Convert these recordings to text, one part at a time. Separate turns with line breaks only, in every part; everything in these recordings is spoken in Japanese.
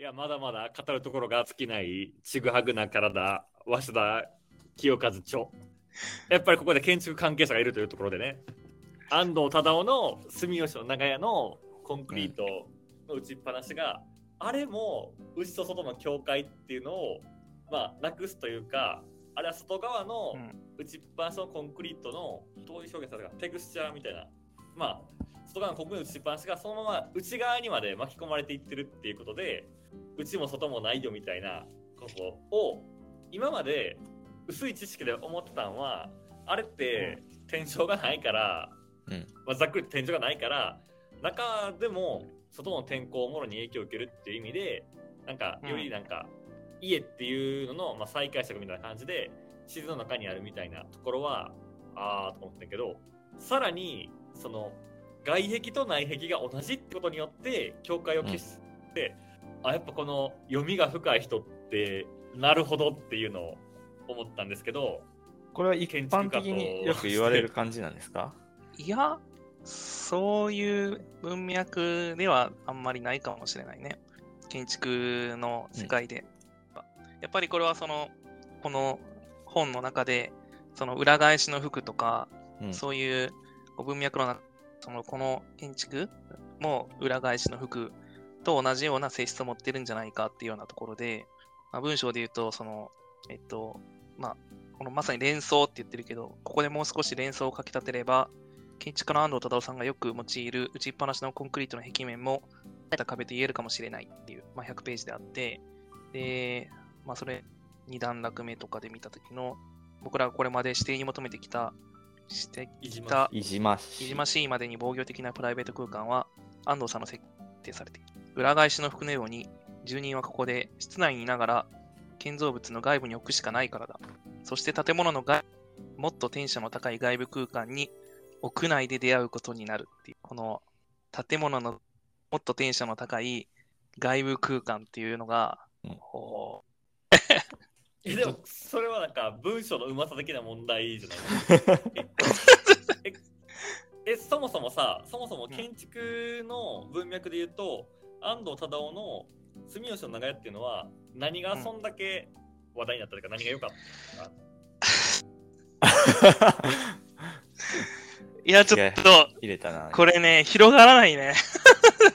いや、まだまだ語るところが尽きない、ちぐはぐな体、早稲田清和著。やっぱりここで建築関係者がいるというところでね、安藤忠雄の住吉の長屋のコンクリートの打ちっぱなしが、あれも内と外の境界っていうのを、まあ、なくすというか、あれは外側の
うん
打ちっぱなしのコンクリートの、どういう表現されたか、テクスチャーみたいな、まあ、外側のコンクリートの打ちっぱなしがそのまま内側にまで巻き込まれていってるっていうことで、内も外もないよみたいなことを、今まで薄い知識で思ってたのは、あれって天井がないから、
うん。
まあ、ざっくりと天井がないから、中でも外の天候をもろに影響を受けるっていう意味で、なんか、よりなんか、家っていうのの、まあ、再解釈みたいな感じで、自然の中にあるみたいなところは、あーと思ったけど、さらに、その、外壁と内壁が同じってことによって、境界を消して、あ、やっぱこの読みが深い人って、なるほどっていうのを思ったんですけど、
これは一般的によく言われる感じなんですか？
いや、そういう文脈ではあんまりないかもしれないね。建築の世界で。やっぱりこれはその、この本の中で、その裏返しの服とか、
うん
そういう文脈の中、そのこの建築も裏返しの服と同じような性質を持ってるんじゃないかっていうようなところで、まあ、文章で言うと、その、えっと、まあ、このまさに連想って言ってるけど、ここでもう少し連想をかき立てれば、建築家の安藤忠夫さんがよく用いる打ちっぱなしのコンクリートの壁面も、た壁と言えるかもしれないっていう、まあ、100ページであって、で、まあ、それ、二段落目とかで見たときの、僕らがこれまで指定に求めてきた、して
いじま
きた、
いじまし
いじましいまでに防御的なプライベート空間は安藤さんの設定されている。裏返しの服のように、住人はここで室内にいながら建造物の外部に置くしかないからだ。そして建物の外もっとテンションの高い外部空間に屋内で出会うことになるっていう、この建物のもっとテンションの高い外部空間っていうのが、
うん。
こ
えでも、それはなんか文章のうまさ的な問題じゃない？えええそもそもさ、そもそも建築の文脈で言うと、安藤忠雄の住吉の長屋っていうのは、何がそんだけ話題になったというか、何が良かったのか？
ういや、ちょっと、
入れたな。
これね、広がらないね。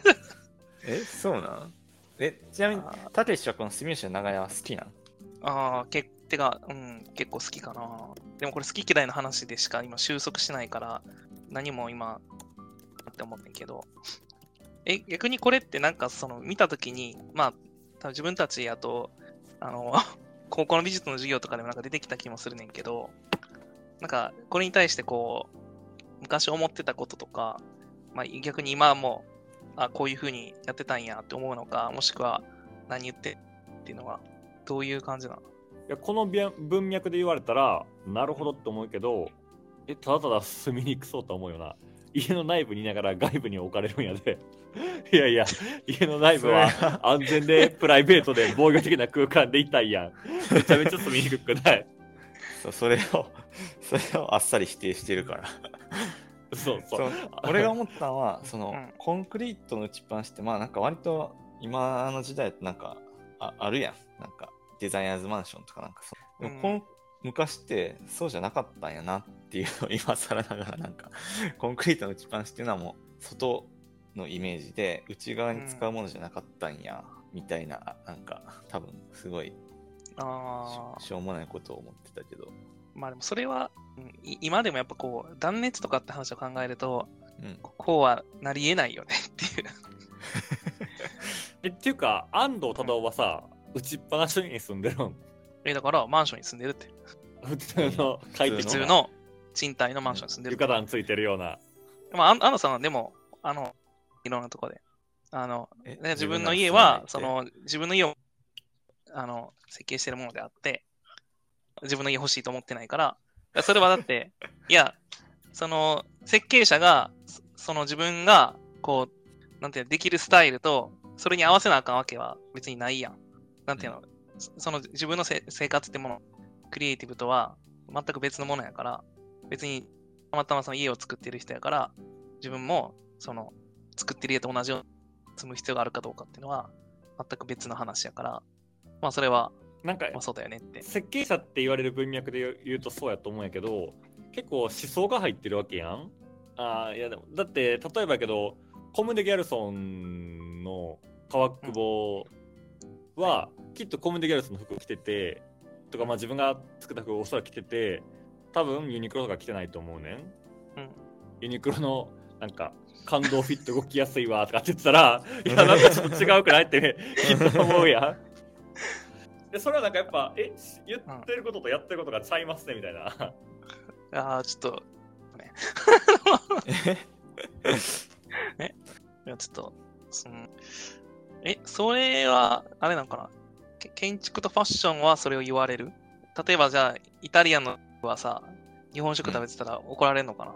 え、そうなん？え、ちなみに、たけしはこの住吉の長屋は好きなん？
ああ、けてか、うん、結構好きかな。でもこれ好き嫌いの話でしか今収束しないから、何も今、って思ってんけど。え、逆にこれってなんかその見たときに、まあ、多分自分たちやと、あの、高校の美術の授業とかでもなんか出てきた気もするねんけど、なんかこれに対してこう、昔思ってたこととか、まあ逆に今はもう、あ、こういう風にやってたんやって思うのか、もしくは何言ってっていうのは、どういう感じなの？
いやこの文文脈で言われたら、なるほどって思うけど、え、ただただ住みにくそうと思うよな。家の内部にいながら外部に置かれるんやで。いやいや、家の内部は安全でプライベートで防御的な空間でいたいやん。めちゃめちゃ住みにくくない？
それを、それをあっさり否定してるから。
そうそ。
う俺が思ったのは、その、
うん
コンクリートの打ちっぱなしって、まあなんか割と今の時代ってなんかああるやん。なんかデザイナーズマンションとかなんかそう。でもこの昔ってそうじゃなかったんやなっていうのを今更ながらなんか、コンクリートの打ちっぱなしっていうのはもう外のイメージで内側に使うものじゃなかったんや、みたいな、なんか多分すごいし
ああ、
しょうもないことを思ってたけど。
まあでもそれは、今でもやっぱこう、断熱とかって話を考えると、
うん。
こうはなり得ないよねっていう。
え、っていうか、安藤忠雄はさ、打ちっぱなしに住んでるん
え、だからマンションに住んでるって。
普通の快適な
普通の賃貸のマンションに住んでる。
床暖ついてるような。
まあ、あん安野さんはでも、あの、いろんなとこで。あの、自分の家は、その、自分の家を、あの、設計してるものであって、自分の家欲しいと思ってないから、いやそれはだって、いや、その、設計者が、そその自分が、こう、なんていうの、できるスタイルと、それに合わせなあかんわけは別にないやん。なんていうの、そその自分のせ生活ってもの、クリエイティブとは全く別のものやから、別にたまたまその家を作ってる人やから、自分もその作ってる家と同じように住む必要があるかどうかっていうのは、全く別の話やから、まあそれは、
なんか
まあそうだよねって。
設計者って言われる文脈で言うとそうやと思うんやけど結構思想が入ってるわけやん。あーいやでもだって例えばやけどコムデ・ギャルソンの川久保は、きっとコムデ・ギャルソンの服を着ててとかまあ自分が作った服をおそらく着てて多分ユニクロとか着てないと思うねん。
うん。
ユニクロのなんか感動フィット動きやすいわとかって言ってたらいやなんかちょっと違うくないって、ね、きっと思うやん。でそれはなんかやっぱえ言ってることとやってることがちゃいますねみたいな。
ああ、ちょっと、ね。いや、ちょっと、その、え、それは、あれなんかな？け建築とファッションはそれを言われる？例えばじゃあ、イタリアンのはさ、日本食食べてたら怒られるのかな、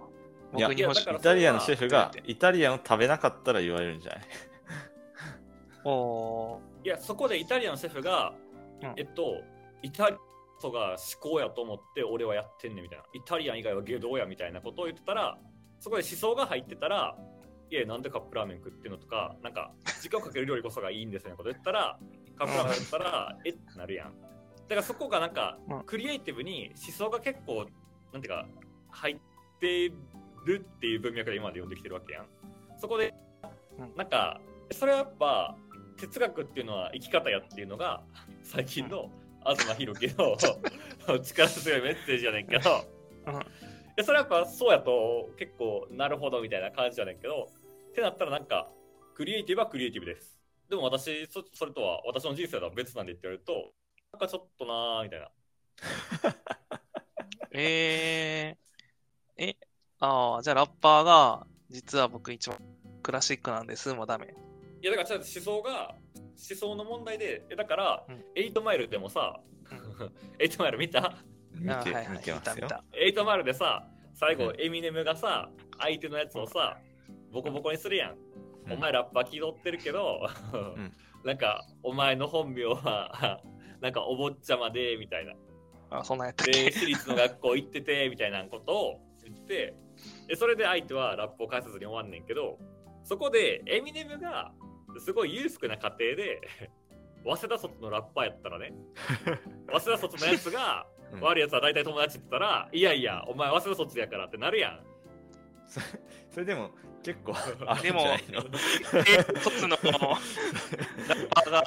いや
僕日本食
イタリアのシェフがイタリアンを食べなかったら言われるんじゃない？
お
いやそこでイタリアンのシェフが、
うん。
えっとイタリアンが思考やと思って俺はやってんねんみたいな。イタリアン以外は下道やみたいなことを言ってたらそこで思想が入ってたらいやなんでカップラーメン食ってんのとかなんか時間をかける料理こそがいいんですよねこと言ったらカップラーメン言ったらえってなるやん。だからそこがなんか
うん。
クリエイティブに思想が結構なんていうか入ってるっていう文脈で今まで読んできてるわけやん。そこで
うん。
なんかそれはやっぱ哲学っていうのは生き方やっていうのが最近の東博樹の 力強いメッセージやねんけど、
うん。
いやそれはやっぱそうやと結構なるほどみたいな感じやねんけどってなったらなんかクリエイティブはクリエイティブです。でも私そそれとは私の人生とは別なんでって言われるとなんかちょっとなーみたいな。
えー、え、ああ、じゃあラッパーが、実は僕一番クラシックなんです、もうダメ。
いやだからちょっと思想が思想の問題でえだから、
うん。
エイトマイルでもさ、エイトマイル見た？
見て,、
あーはいはい、
見てますよ。
見た見た。
エイトマイルでさ最後、
うん。
エミネムがさ相手のやつをさボコボコにするやん、
うん。
お前ラッパー気取ってるけど、
ん。
なんかお前の本名は なんかお坊ちゃまでみたいな。
あ、そんなんやったっ
で
け
私立の学校行っててみたいなことを言ってでそれで相手はラップを返さずに終わんねんけどそこでエミネムがすごい裕福な家庭で 早稲田卒のラッパーやったらね。早稲田卒のやつが
うん。
悪いやつは大体友達って言ったらいやいやお前早稲田卒やからってなるやん
そ それでも結構あるんじ
でも
ゃないの？
え、卒のラッパーが、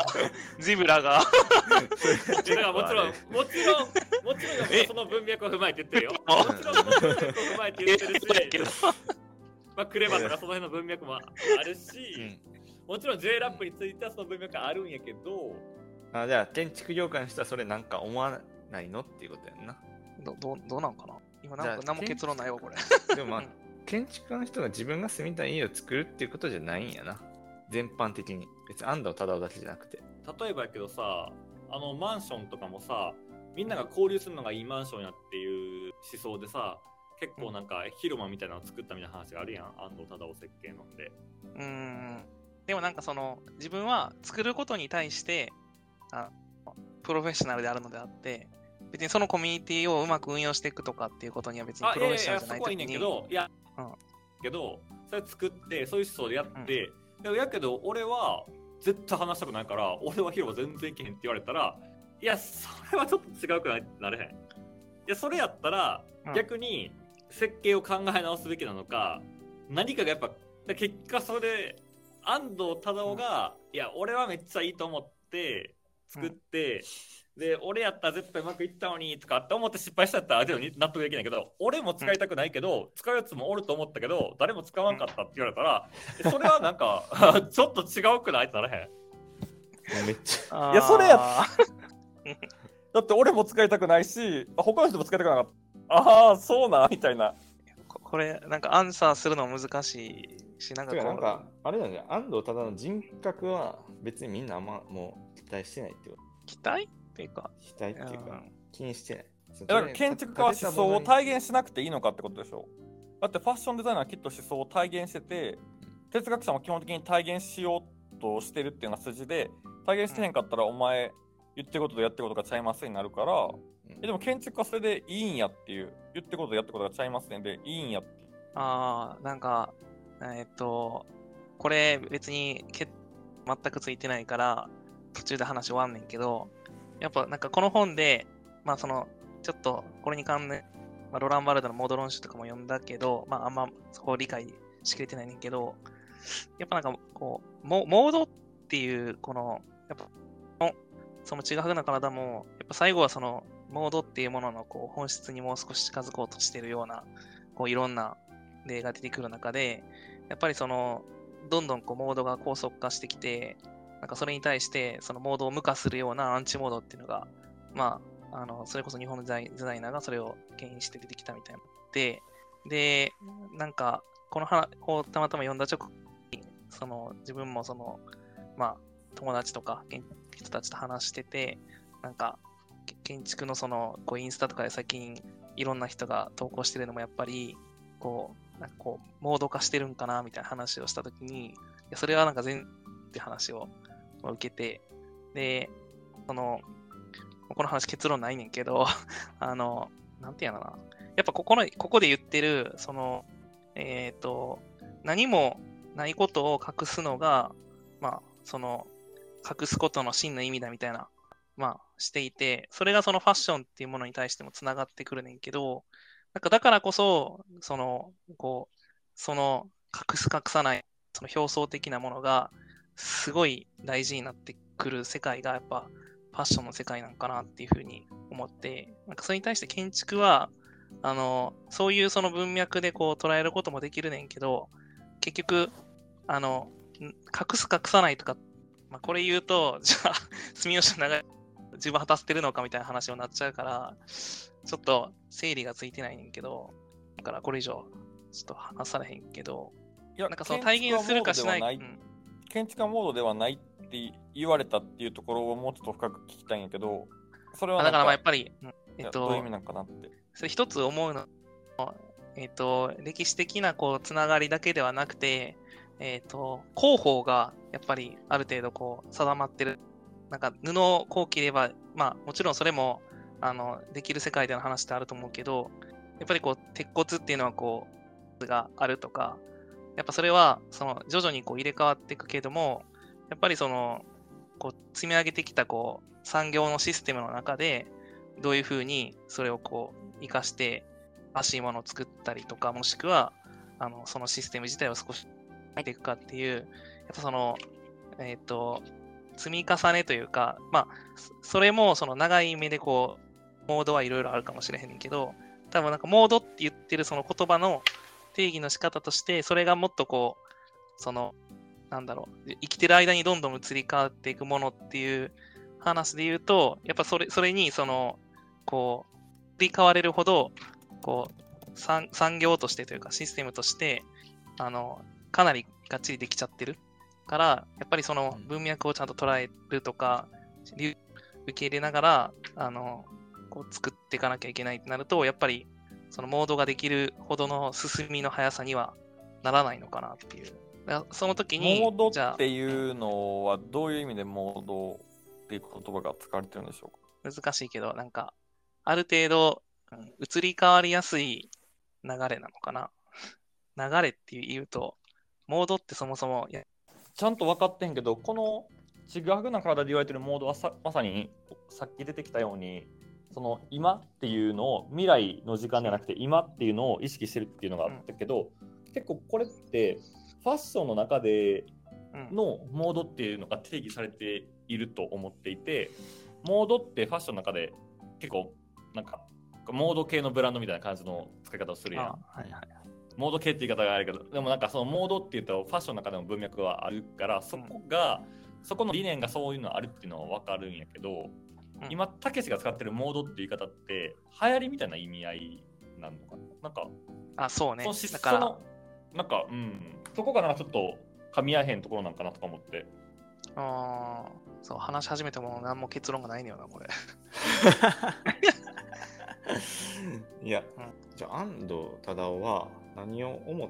ジブラが、
でだからもちろんもちろんもちろん
え？
その文脈を踏まえて言ってるよ。
あ
もちろんその文脈を踏まえて言ってるし。
そう。だけど、
まあ、クレバとかその辺の文脈もあるし、
うん。
もちろん J ラップについてはその文脈あるんやけど、
あじゃあ建築業界の人はそれなんか思わないの？っていうことやんな。
どどうどうなんかな？今なん
じゃあ
か何も結論ないわ、これ。
でもまあ
うん
建築家の人が自分が住みたい家を作るっていうことじゃないんやな。全般的に。別に安藤忠雄だけじゃなくて。
例えばやけどさ、あのマンションとかもさ、みんなが交流するのがいいマンションやっていう思想でさ、結構なんか広間みたいなの作ったみたいな話があるやん、安藤忠雄設計のんで。
うーん。でもなんかその、自分は作ることに対して、あプロフェッショナルであるのであって、別にそのコミュニティをうまく運用していくとかっていうことには別に
あ、
プロフェッショナルじゃないと
けど、いや、
うん
けど、それ作って、そういう思想でやって、でもやけど、俺は絶対話したくないから、俺は広場全然行けへんって言われたら、いや、それはちょっと違うくないってなれへん。いや、それやったら、
うん。
逆に設計を考え直すべきなのか、何かがやっぱ、で結果それで、安藤忠雄が、いや、俺はめっちゃいいと思って作って、で、俺やったら絶対うまくいったのにとかって思って失敗したったら、でも納得できないけど、俺も使いたくないけど、使うやつもおると思ったけど、誰も使わんかったって言われたら、えそれはなんか、ちょっと違うくない？ってならへん。
めっち
あー。
いやそれや だって俺も使いたくないし、他の人も使いたくなかった。ああ、そうな、みたいな。
ここれ、なんかアンサーするの難しいし、なんか
なんかあれなんじゃん安藤忠雄の人格は別にみんなあんまもう期待してないってこと。
期待？っていうか、
期待っていうか
うん。
気にしてない。
だから建築家は思想を体現しなくていいのかってことでしょ。だってファッションデザイナーはきっと思想を体現してて哲学者も基本的に体現しようとしてるっていうような筋で体現してへんかったらお前言ってることとやってることがちゃいますになるから
うん。
えでも建築家はそれでいいんやっていう言ってることとやってることがちゃいますねでいいんやって
ああ、なんか、えーっと、これ別にけ全くついてないから、途中で話終わんねんけど、やっぱなんかこの本で、まあその、ちょっとこれに関連、まあ、ロランバルドのモード論集とかも読んだけど、まああんまそこを理解しきれてないねんけど、やっぱなんかこう、モモードっていう、この、やっぱ、そのちぐはぐな体も、やっぱ最後はその、モードっていうもののこう本質にもう少し近づこうとしてるような、こういろんな例が出てくる中で、やっぱりその、どんどんこうモードが高速化してきて、なんかそれに対してそのモードを無化するようなアンチモードっていうのが、まあ、あの、それこそ日本のデザイナーがそれを牽引して出てきたみたいな。で、で、なんか、この話をたまたま読んだ直後に、その自分もその、まあ、友達とか人たちと話してて、なんか、建築のその、こうインスタとかで最近いろんな人が投稿してるのもやっぱり、こう、なんかこう、モード化してるんかなみたいな話をしたときに、いやそれはなんか全って話を受けて、で、その、この話結論ないねんけど、あの、なんていうのかな。やっぱここの、ここで言ってる、その、えっ、ー、と、何もないことを隠すのが、まあ、その、隠すことの真の意味だみたいな、まあ、していて、それがそのファッションっていうものに対してもつながってくるねんけど、なんかだからこそ、その、こう、その、隠す隠さない、その表層的なものが、すごい大事になってくる世界が、やっぱ、ファッションの世界なんかなっていうふうに思って、なんかそれに対して建築は、あの、そういうその文脈でこう捉えることもできるねんけど、結局、あの、隠す隠さないとか、まあ、これ言うと、じゃあ、住吉の長い、自分果たせてるのかみたいな話になっちゃうから、ちょっと整理がついてないねんけど、だからこれ以上、ちょっと話されへんけど、
いや
なんかその体現するかしない。
建築家モードではないって言われたっていうところをもうちょっと深く聞きたいんやけど、それは
だからまあやっぱり、
えっと、どういう意味なんかなって。
それ一つ思うのえっ、と、歴史的なこうつながりだけではなくて、えっ、と、広報がやっぱりある程度こう定まってる。なんか布をこう切れば、まあもちろんそれもあのできる世界での話ってあると思うけど、やっぱりこう鉄骨っていうのはこう、があるとか、やっぱそれはその徐々にこう入れ替わっていくけども、やっぱりその、こう積み上げてきたこう産業のシステムの中で、どういうふうにそれをこう生かして足いものを作ったりとか、もしくは、あの、そのシステム自体を少し見ていくかっていう、やっぱその、えっ、ー、と、積み重ねというか、まあ、それもその長い目でこう、モードはいろいろあるかもしれへんけど、多分なんかモードって言ってるその言葉の定義の仕方として、それがもっとこう、その、なんだろう、生きてる間にどんどん移り変わっていくものっていう話で言うと、やっぱそれ、それにその、こう、移り変われるほど、こう産、産業としてというかシステムとして、あの、かなりがっちりできちゃってる。から、やっぱりその文脈をちゃんと捉えるとか、受け入れながら、あの、こう作っていかなきゃいけないってなると、やっぱりそのモードができるほどの進みの速さにはならないのかなっていう。その時に。
モードっていうのはどういう意味でモードっていう言葉が使われてるんでしょう
か？難しいけど、なんか、ある程度、移り変わりやすい流れなのかな。流れっていうと、モードってそもそも
ちゃんと分かってんけど、このちぐはぐな体で言われてるモードはさまさにさっき出てきたように、その今っていうのを未来の時間じゃなくて今っていうのを意識してるっていうのがあったけど、うん、結構これってファッションの中でのモードっていうのが定義されていると思っていて、モードってファッションの中で結構なんかモード系のブランドみたいな感じの使い方をするやん。はいはい、モード系って言い方があるけど、でもなんかそのモードっていうとファッションの中でも文脈はあるから、そこが、うん、そこの理念がそういうのあるっていうのは分かるんやけど、うん、今、たけしが使ってるモードっていう言い方って、流行りみたいな意味合いなのかな？なんか、
あ、そうね。
そだからなんか、うん、そこがなんかちょっと噛み合えへんところなんかなとか思って。
ああ、そう、話し始めても何も結論がないのよな、これ。
いや、じゃあ安藤忠雄は何を思っ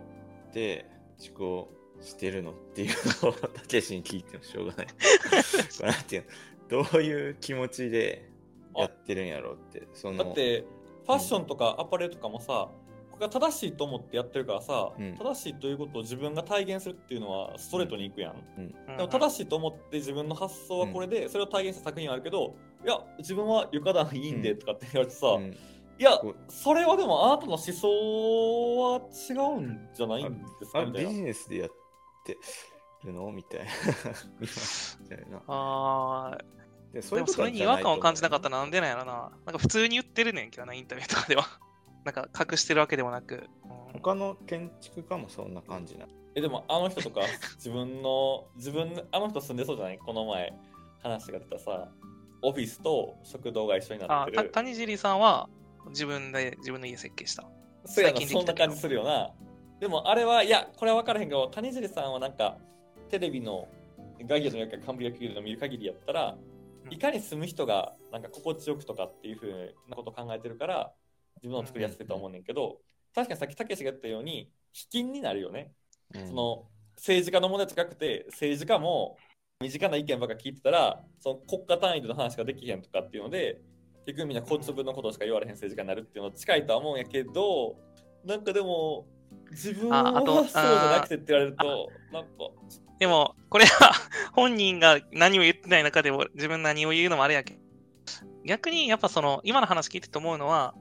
て思考してるのっていうのをたけしに聞いてもしょうがない。なんていうどういう気持ちでやってるんやろうって。
そのだってファッションとかアパレルとかもさ、が正しいと思ってやってるからさ、
うん。
正しいということを自分が体現するっていうのはストレートにいくやん、
うん。
でも正しいと思って自分の発想はこれで、それを体現した作品はあるけどいや自分は床暖いいんでとかって言われてさ、
うん。
いやそれはでもあなたの思想は違うんじゃないんですかみたいな。
ジネスでやってるの？みたいな。みたいな。
あ
で
ーでもそれに違和感を感じなかったらなんでなんやろな。なんか普通に言ってるねんけどな、インタビューとかでは。なんか隠してるわけでもなく。うん
他の建築家もそんな感じな。
えでもあの人とか 自分の自分あの人住んでそうじゃない？この前話が出たさオフィスと食堂が一緒になってる
あた谷尻さんは自分で自分の家設計した。
そうやな
最近できたけど
そんな感じするよなでもあれはいやこれは分からへんけど谷尻さんはなんかテレビのガギアの役完璧なの見る限りやったら
うん
いかに住む人がなんか心地よくとかっていうふうなことを考えてるから自分の作りやすいと思うねんけど、確かにさっきたけしが言ったように卑近になるよね。
うん。
その政治家の問題とかくて政治家も身近な意見ばっか聞いてたらその国家単位での話ができへんとかっていうので結局みんなこっち分のことしか言われへん政治家になるっていうの近いとは思うんやけどなんかでも自分は
ああと
そうじゃなくてって言われるとなんか。
でも、これは本人が何も言ってない中でも自分何を言うのもあれやけど、逆にやっぱその、今の話聞いてて思うのは、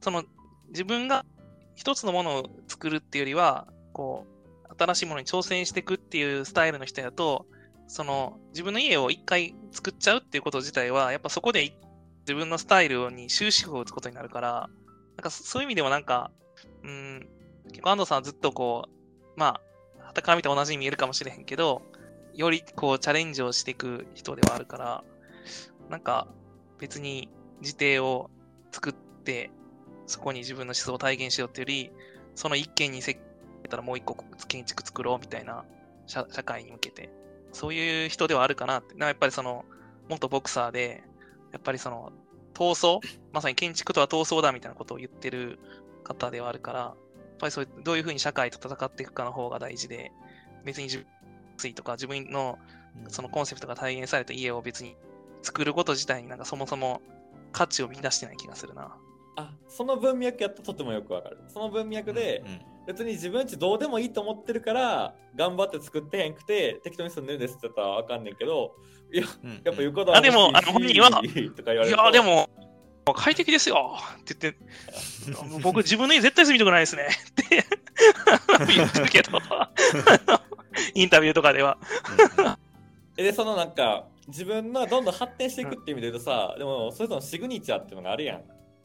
その、自分が一つのものを作るっていうよりは、こう、新しいものに挑戦していくっていうスタイルの人だと、その、自分の家を一回作っちゃうっていうこと自体は、やっぱそこで自分のスタイルに終止符を打つことになるから、なんかそういう意味でもなんか、うん、安藤さんはずっとこう、まあ、傍から見て同じに見えるかもしれへんけど、よりこうチャレンジをしていく人ではあるから、なんか別に自邸を作って、そこに自分の思想を体現しようっていうより、その一軒に設計たらもう一個建築作ろうみたいな社会に向けて、そういう人ではあるかなって。なやっぱりその、元ボクサーで、やっぱりその、闘争？まさに建築とは闘争だみたいなことを言ってる方ではあるから、ぱりそういう、どういうふうに社会と戦っていくかの方が大事で、別に自分ついとか自分のそのコンセプトが体現された家を別に作ること自体になんかそもそも価値を見出してない気がするな。
あその文脈やったらとてもよくわかる。その文脈で、
うん
別に自分ちどうでもいいと思ってるから頑張って作ってへんくて適当に住んでるんですって言ったらわかんねんけどいや
うん
やっぱ床暖
あでもあの本人は
とか言われ
い
ると。
やでも、快適ですよ。って言って、僕自分の家絶対住みたくないですね。って言ってるけど、インタビューとかでは。
えでそのなんか自分のどんどん発展していくっていう意味で言うとさ、でもそれぞれのシグニチャーっていうのがあるやん。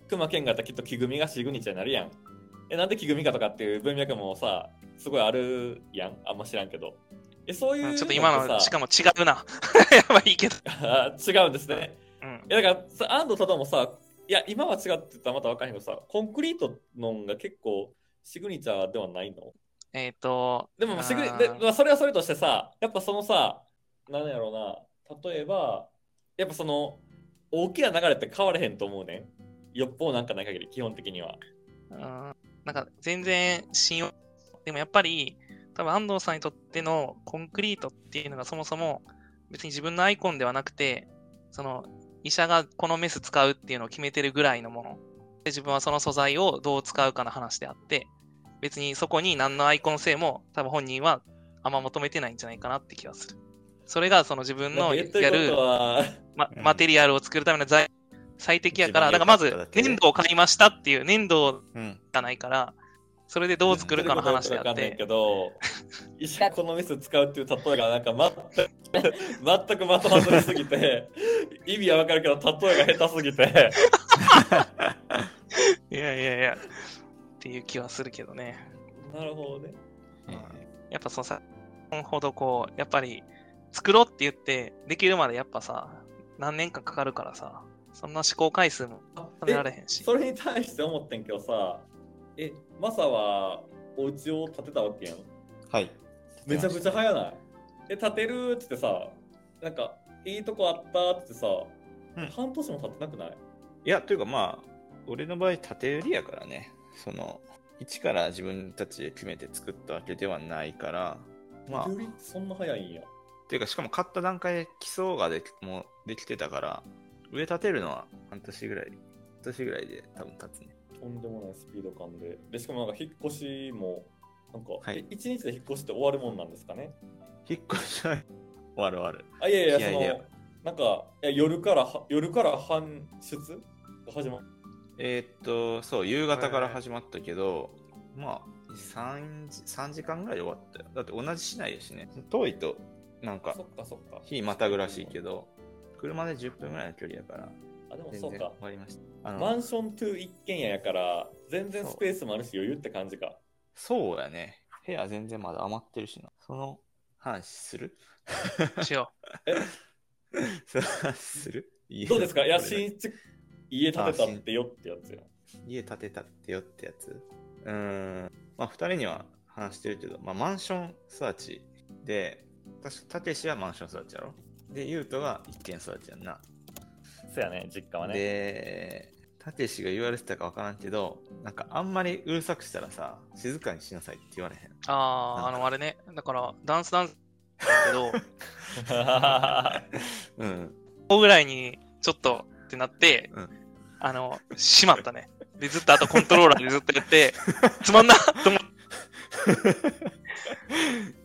熊健があったらきっと木組みがシグニチャーになるやん。えなんで木組みかとかっていう文脈もさすごいあるやん。あんま知らんけど。えそういう
ちょっと今の、
さ
しかも違うな。やばいいけど。
あ違うんですね。
うん。
いやだからさ安藤忠もさいや今は違うってたらまた分からへんけどさコンクリートのんが結構シグニチャーではないの？
えっ、と、
でもまあシグニで、まあ、それはそれとしてさやっぱそのさなんやろうな例えばやっぱその大きな流れって変われへんと思うねん。よっぽどなんかない限り基本的には。
うん。なんか全然信用、でもやっぱり、多分安藤さんにとってのコンクリートっていうのがそもそも別に自分のアイコンではなくて、その医者がこのメス使うっていうのを決めてるぐらいのもの。で自分はその素材をどう使うかの話であって、別にそこに何のアイコン性も多分本人はあんま求めてないんじゃないかなって気がする。それがその自分のやるま
うん
マテリアルを作るための材最適やから、
一
だからまず粘土を買いましたっていう粘土
うん
がないから、それでどう作るかの話であっ
て。けど医者このメス使うっていう例えがなんか全く全く的外れすぎて 意味は分かるけど例えが下手すぎて。
いやいやいや、っていう気はするけどね。
なるほどね。
やっぱそのさ、ほどこう、やっぱり作ろうって言って、できるまでやっぱさ、何年かかかるからさ、そんな試行回数もら
え
れへんし。
それに対して思ってんけどさえマサはお家を建てたわけやん
はい。
めちゃくちゃ早ない？え建てるっつってさなんかいいとこあったっつってさ、
うん
半年も経ってなくない？
いや、というかまあ、俺の場合、縦売りやからね。その、一から自分たちで決めて作ったわけではないから、まあ
建て、売りってそんな早いんや
ていうか、しかも買った段階で基礎ができもうできてたから、上建てるのは半年ぐらい、半年ぐらいで多分立つね。
とんでもないスピード感で。で、しかもなんか引っ越しも、なんか、
はい
一日で引っ越しって終わるもんなんですかね？
引っ越しは終わる終わる。
あ、いやいや、その、なんか、夜からは、夜から搬出が始まる？
えーっと、そう、夕方から始まったけど、まあ、3時、3時間ぐらいで終わったよ。だって同じ市内やしね。遠いと、なんか
そ、っかそっか。
日またぐらしいけど、車で10分ぐらいの距離やから、
あ、でもそうか。
わりました。あの
マンション2一軒家やから、全然スペースもあるし余裕って感じか。
そうやね。部屋全然まだ余ってるしな。その話する？
しよ
その話する？家
どうですか？いや、
これだ
新築、家建てたってよってやつよ。
家建てたってよってやつ？うーん。まあ、二人には話してるけど、まあ、マンション育ちで、確か、たけしはマンション育ちやろ？で、ゆうとが一軒育ちやんな。
そうやね、実家はね。
で、たけしが言われてたか分からんけど、なんかあんまりうるさくしたらさ、静かにしなさいって言われへん。
う。ああ、あの、あれね。だから、ダンスダンスだけど、
うん。
ここぐらいに、ちょっとってなって、
うん
あの、しまったね。で、ずっとあとコントローラーでずっとやって、つまんなと思って。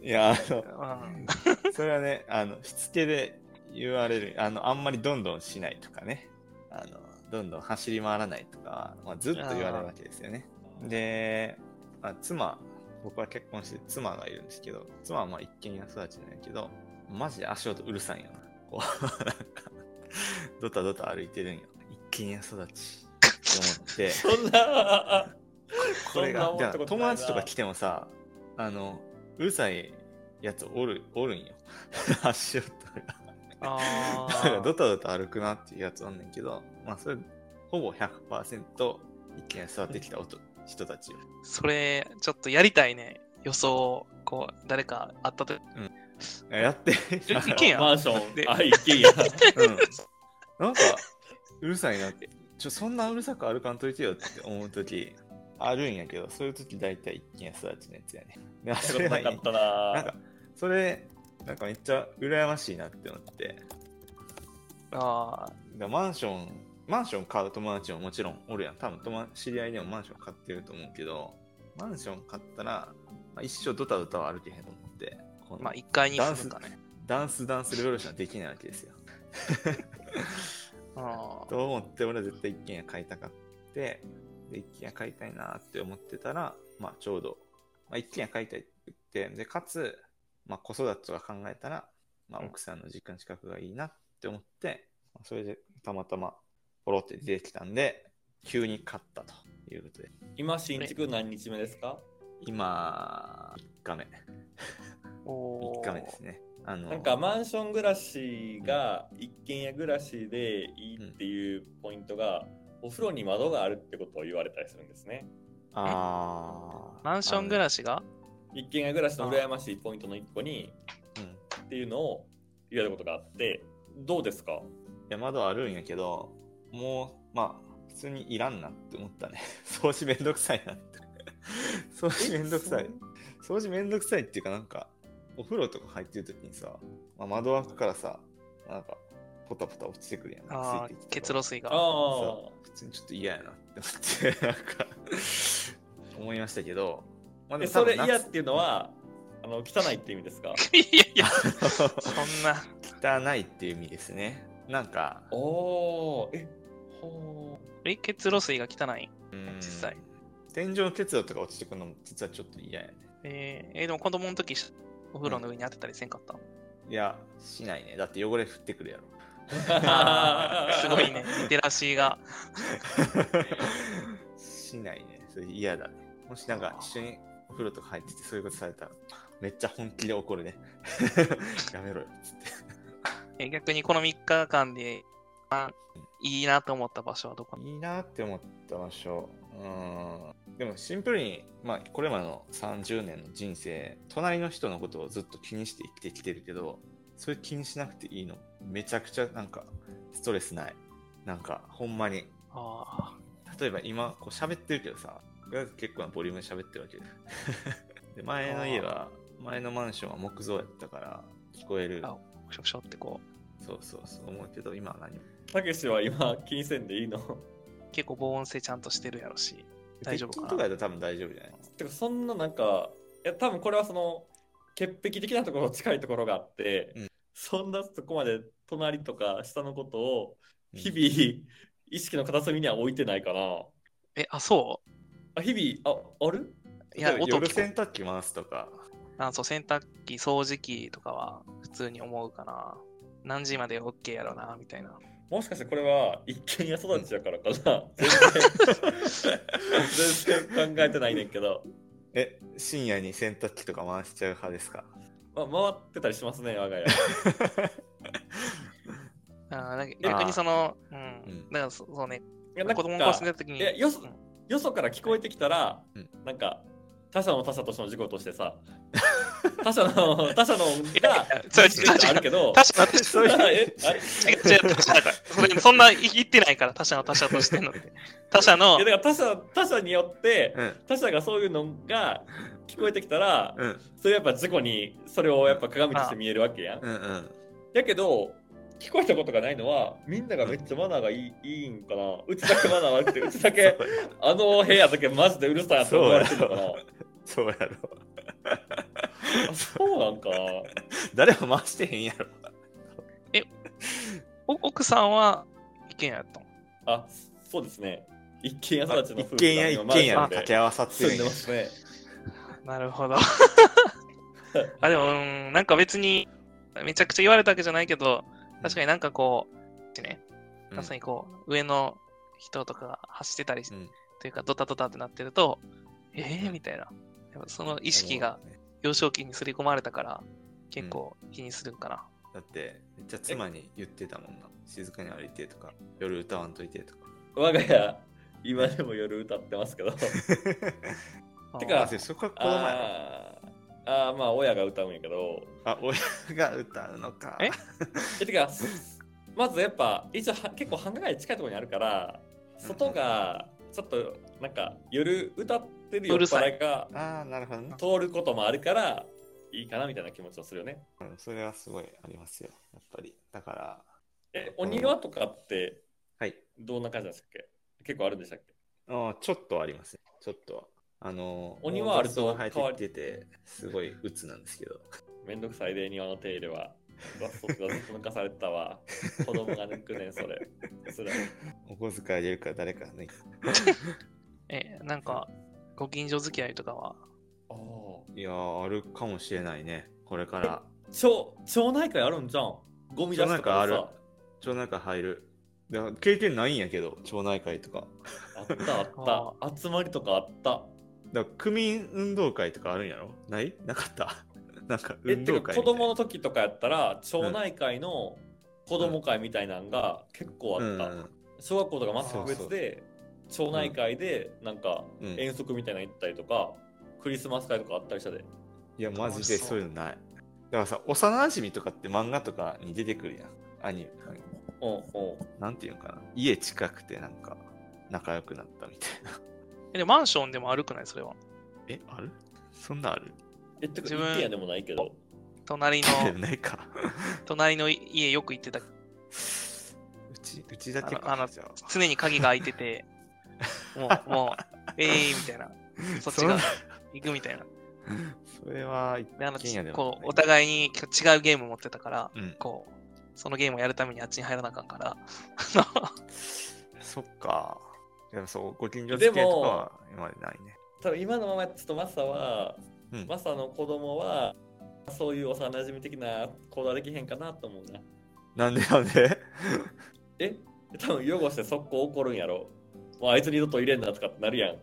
いや、あの、
うん
それはね、あの、しつけで言われる、あの、あんまりどんどんしないとかね、あの、どんどん走り回らないとか、まあ、ずっと言われるわけですよね。で、まあ、妻、僕は結婚して妻がいるんですけど、妻はまあ一軒家育ちなんやけど、マジで足音うるさいんよな。こう、なんか、ドタドタ歩いてるんよ。一軒家育ち。って思って、
そんな、
これが、
なな
友達とか来てもさ、あの、うるさいやつおる、おるんよ。足音が。ド
ー
タドタ歩くなっていうやつあんねんけど、まあそれ、ほぼ100%一見座ってきた音人たちよ。
それ、ちょっとやりたいね。予想、こう、誰かあったと。
やって、
え一軒家？
マンション
で、
あ、一軒家。
うん。なんか、うるさいなって。ちょ、そんなうるさく歩かんといてよって思うとき、あるんやけど、そういうとき大体一軒家育ちのやつやね。でそれはいい
なかったな
なんか、それ、なんかめっちゃ羨ましいなって思って。
ああ、
だマンション、マンション買う友達ももちろんおるやん。多分友達知り合いでもマンション買ってると思うけど、マンション買ったら、まあ、一生ドタドタは歩けへんと思って、
まあ、1階に住むかね。
ダンスダンスレボリューションはできないわけですよ。
あ
と思って、俺は絶対一軒家買いたかって、で、一軒家買いたいなって思ってたら、まあちょうど、まあ一軒家買いたいって言って、で、かつ、まあ子育てとか考えたら、まあ
うん
奥さんの実家の近くがいいなって思って、まあそれでたまたまポロって出てきたんで、急に買ったということで、
今、新築何日目ですか？
今、3日目。
ーお
3日目ですね。あの、
なんかマンション暮らしが一軒家暮らしでいいっていうポイントが、お風呂に窓があるってことを言われたりするんですね。
あー
マンション暮らしが？
一軒家暮らしの羨ましいポイントの一個に
うん。
っていうのを言われたことがあって、どうですか？
いや、窓あるんやけど、もう、まあ、普通にいらんなって思ったね。掃除めんどくさいなって。掃除めんどくさい。掃除めんどくさいっていうかなんか、お風呂とか入ってる時にさ、まあ、窓枠からさ、なんか、ポタポタ落ちてくるやん。
ああ
ついてき、て
結露水が。
ああ
そ、う普通にちょっと嫌やなって思って、なんか、思いましたけど、まあ
えそれ嫌っていうのは、あの汚いって意味ですか？
いやいや、そんな。
汚いっていう意味ですね。なんか、
おー、え、ほ
え、結露水が汚い？
うん
実際。
天井結露とか落ちてくるのも実はちょっと嫌やね。
えー、えーでも子供の時、お風呂の上に当てたりせんかった？
いや、しないね。だって汚れ降ってくるやろ。
ー
すごいね、リテラシーが。
しないね。それ嫌だね。もしなんか一緒にお風呂とか入っててそういうことされたら、めっちゃ本気で怒るね。やめろよ、つって。
えー逆にこの3日間で、あいいなと思った場所はどこ？
いいなって思った場所。うん。でもシンプルに、まあ、これまでの30年の人生、隣の人のことをずっと気にして生きてきてるけど、それ気にしなくていいの。めちゃくちゃなんか、ストレスない。なんか、ほんまに。
あ
例えば今、こう喋ってるけどさ、結構なボリュームで喋ってるわけ で。で前の家は、前のマンションは木造やったから、聞こえる。
あー、しょしょってこ
そうそうそう思うけど、今は何も。
たけしは今気にせんでいいの？
結構防音性ちゃんとしてるやろし、大丈夫かな？
とかやったら多分大丈夫じゃない？
てかそんななんかいや多分これはその潔癖的なところ近いところがあって、
うん。
そんなそこまで隣とか下のことを
うん。
日々意識の片隅には置いてないかな。
え、あ、そ
あ日々あある？
ういや、音
夜洗濯機回すとか、
あそう洗濯機、掃除機とかは普通に思うかな。何時まで OK やろな、みたいな。
もしかしてこれは一軒家育ちやからかな、全然。全然考えてないねんけど、
え、深夜に洗濯機とか回しちゃう派ですか？
まあ、回ってたりしますね我が家。
あーなんか逆にその、うん。
うん。
だからそそうね、子供が住んでた時に。
いやよそ
うん
よそから聞こえてきたら、
うん
なんか他者の他者としての事故としてさ 他者の他者のがあるけど
確かに、
そういう
えあれ？
違う違う、そんな言ってないから、他者の他者としての。他者の
いや、だから他者他者によって
うん。
他者がそういうのが聞こえてきたら、
うん。
それやっぱ事故にそれをやっぱ鏡として見えるわけやん。
うんうん。
やけど聞こえたことがないのはみんながめっちゃマナーがいいいいんかな。うちだけマナー悪くてうちだけ あの部屋だけマジでうるさいって思われてるのかな
そうやろ。
あそうなんか。な
誰も回してへんやろ。
お奥さんは意見やったの？
あそうですね。一軒家育ちの
一軒家一軒家が掛け合わさってる。んや
でますね。
なるほど。あ、でも、うん、なんか別に、めちゃくちゃ言われたわけじゃないけど、確かになんかこう、ね、
うん
まさにこう、上の人とかが走ってたりし、
うん
というか、ドタドタってなってると、えー、みたいな。やっぱその意識が幼少期に刷り込まれたから、結構気にするんかな。
だって、めっちゃ妻に言ってたもんな。静かに歩いてとか、夜歌わんといてとか。
我が家今でも夜歌ってますけど てか
あ、そこは子供やろ。
あまあ親が歌うんやけど
あ、親が歌うのか。
え？
えてかまずやっぱ一応は結構繁華街近いところにあるから外がちょっとなんか夜歌ってる酔っ払いが
ああ、なるほどね。
通ることもあるからいいかなみたいな気持ちをするよね
うんそれはすごいありますよ。やっぱり。だから、
えお庭とかって
はい。
どんな感じなんですっけ結構あるんでしたっけ？
あーちょっとありますね。ちょっとは。あのー、
お庭あると
大雑草が生えてきてて、すごい鬱なんですけど。
めんどくさいで庭の手入れは雑草がずっと抜かされてたわ子供が抜くねんそれ
お小遣いあげるから誰かね。
え、なんか、ご近所付き合いとかは、
あー
いやー、あるかもしれないね。これから。
町町内会あるんじゃんゴミ出しとか
町内会ある
さ
町内会入る。経験ないんやけど、町内会とか。
あったあった 集まりとかあった
だから区民運動会とかあるんやろ？ない？なかった？なんか
え
運動会
子供
の
の時とかやったら町内会の子供会みたいなのが結構あった、小学校とか全く別で町内会でなんか
うん。
遠足みたいなの行ったりとか、クリスマス会とかあったりしたで。
いや、マジでそういうのない。だからさ、幼馴染とかって漫画とかに出てくるやん。アニメ。
うんうん。
なんていうのかな。家近くてなんか仲良くなったみたいな。
え、でもマンションでも歩くない？それは。
え、ある？そんなある？
えってか
自分
でもないけど
隣の、
ないか。
隣の家よく行ってた。
うち、うちだけ
あの常に鍵が開いてて、もう、もう、えーみたいな。そっちが行くみたいな。
それは一
で、あの、
軒家でも
こう、お互いに違うゲーム持ってたから、
うん
こう、そのゲームをやるためにあっちに入らなあかんから、
そっか。でもそう、ご近所付き合いとかは今までないね。
多分今のままちょっとマサは、
うん。
マサの子供はそういう幼馴染的な行動はできへんかなと思うな。
なんでなんで？
え？多分汚して速攻怒るんやろ。もうあいつ二度と入れんなとかってなるやん。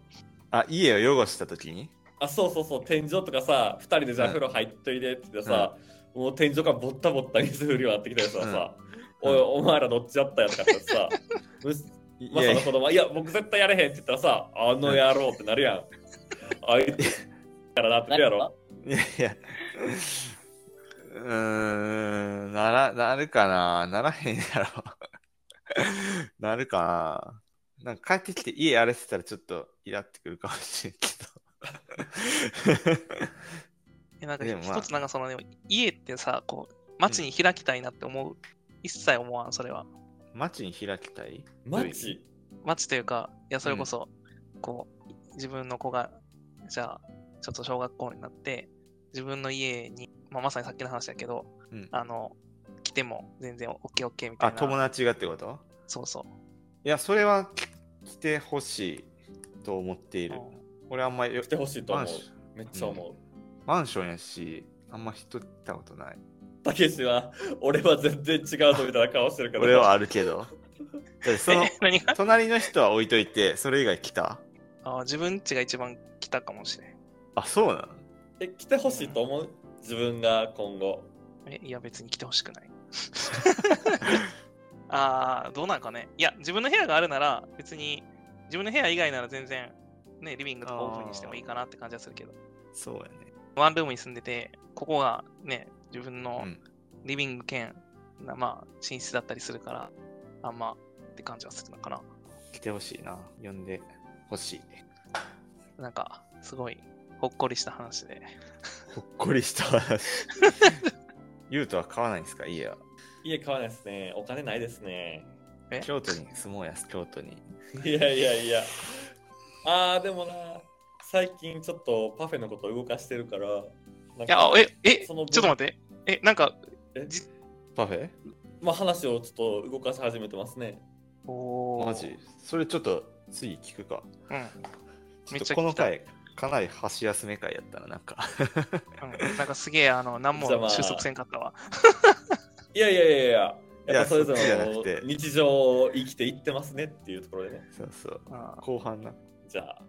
あ、家を汚したときに？
あそうそうそう。天井とかさ2人でじゃあ
うん
風呂入っといでって言ってさ、もう天井がぼったぼった水降るようになってきたやつはさ、
うん。
おいお前らどっちやったやとかってさマサの子供はいや僕絶対やれへんって言ったらさあの野郎ってなるやんあいつからなってるやろ
いやいや。うーん、なら、なるかなならへんやろ。なるかななんか帰ってきて家荒れてたらちょっとイラってくるかもしれんけ
えなんか一つなんかその、ね、家ってさ、こう、街に開きたいなって思う。一切思わん、それは。
ど。街に開きたい？
マジ
待ちというか、いや、それこそ、こう、自分の子が、じゃあ、ちょっと小学校になって、自分の家に、まあ、まさにさっきの話だけど、
うん
あの、来ても全然 OKOK みたい
あ、
な。
友達がってこと？
そうそう。
いや、それは来てほしいと思っている。俺あんまり
来てほしいと思う
マンシ。
めっちゃ思う。
マンションやし、あんま人行ったことない。
たけしは、俺は全然違うぞみたいな顔してるから。
俺はあるけど。その
え、何が？
隣の人は置いといて、それ以外来た？
あ自分家が一番来たかもしれん。
あ、そうなの？
え、来てほしいと思う？自分が今後。
え、いや、別に来てほしくない。ああ、どうなんかね。いや、自分の部屋があるなら、別に、自分の部屋以外なら全然、ね、リビングとかオフにしてもいいかなって感じはするけど、
そうやね。
ワンルームに住んでて、ここがね、自分
う
の
ん。
リビング兼、なまあ、寝室だったりするから、あんまって感じはするのかな。
来てほしいな。呼んでほしい。
なんか、すごい、ほっこりした話で。
ほっこりした話。ゆうとは買わないんですか？家は。
家買わないですね。お金ないですね。
え？
京都に住もうやす、京都に。
いやいやいや。あー、でもな、最近ちょっとパフェのことを動かしてるから。
いや、え、え、ち
その分
ょっと待って。え、なんか、
パフェ？
まあ話をちょっと動かし始めてますね。
おー
マジ？それちょっと次聞くか。
うん。
ちょっとこの
めっちゃ聞きた
回、かなり箸休め回やったらなんか。
うんなんかすげえ、あの、何も
じゃあまあ
収束せんかったわ。
いやいやいやいや。
いや
やっぱそれぞれの
くて
日常を生きていってますねっていうところでね。
そうそう。
うん
後半な。
じゃあ、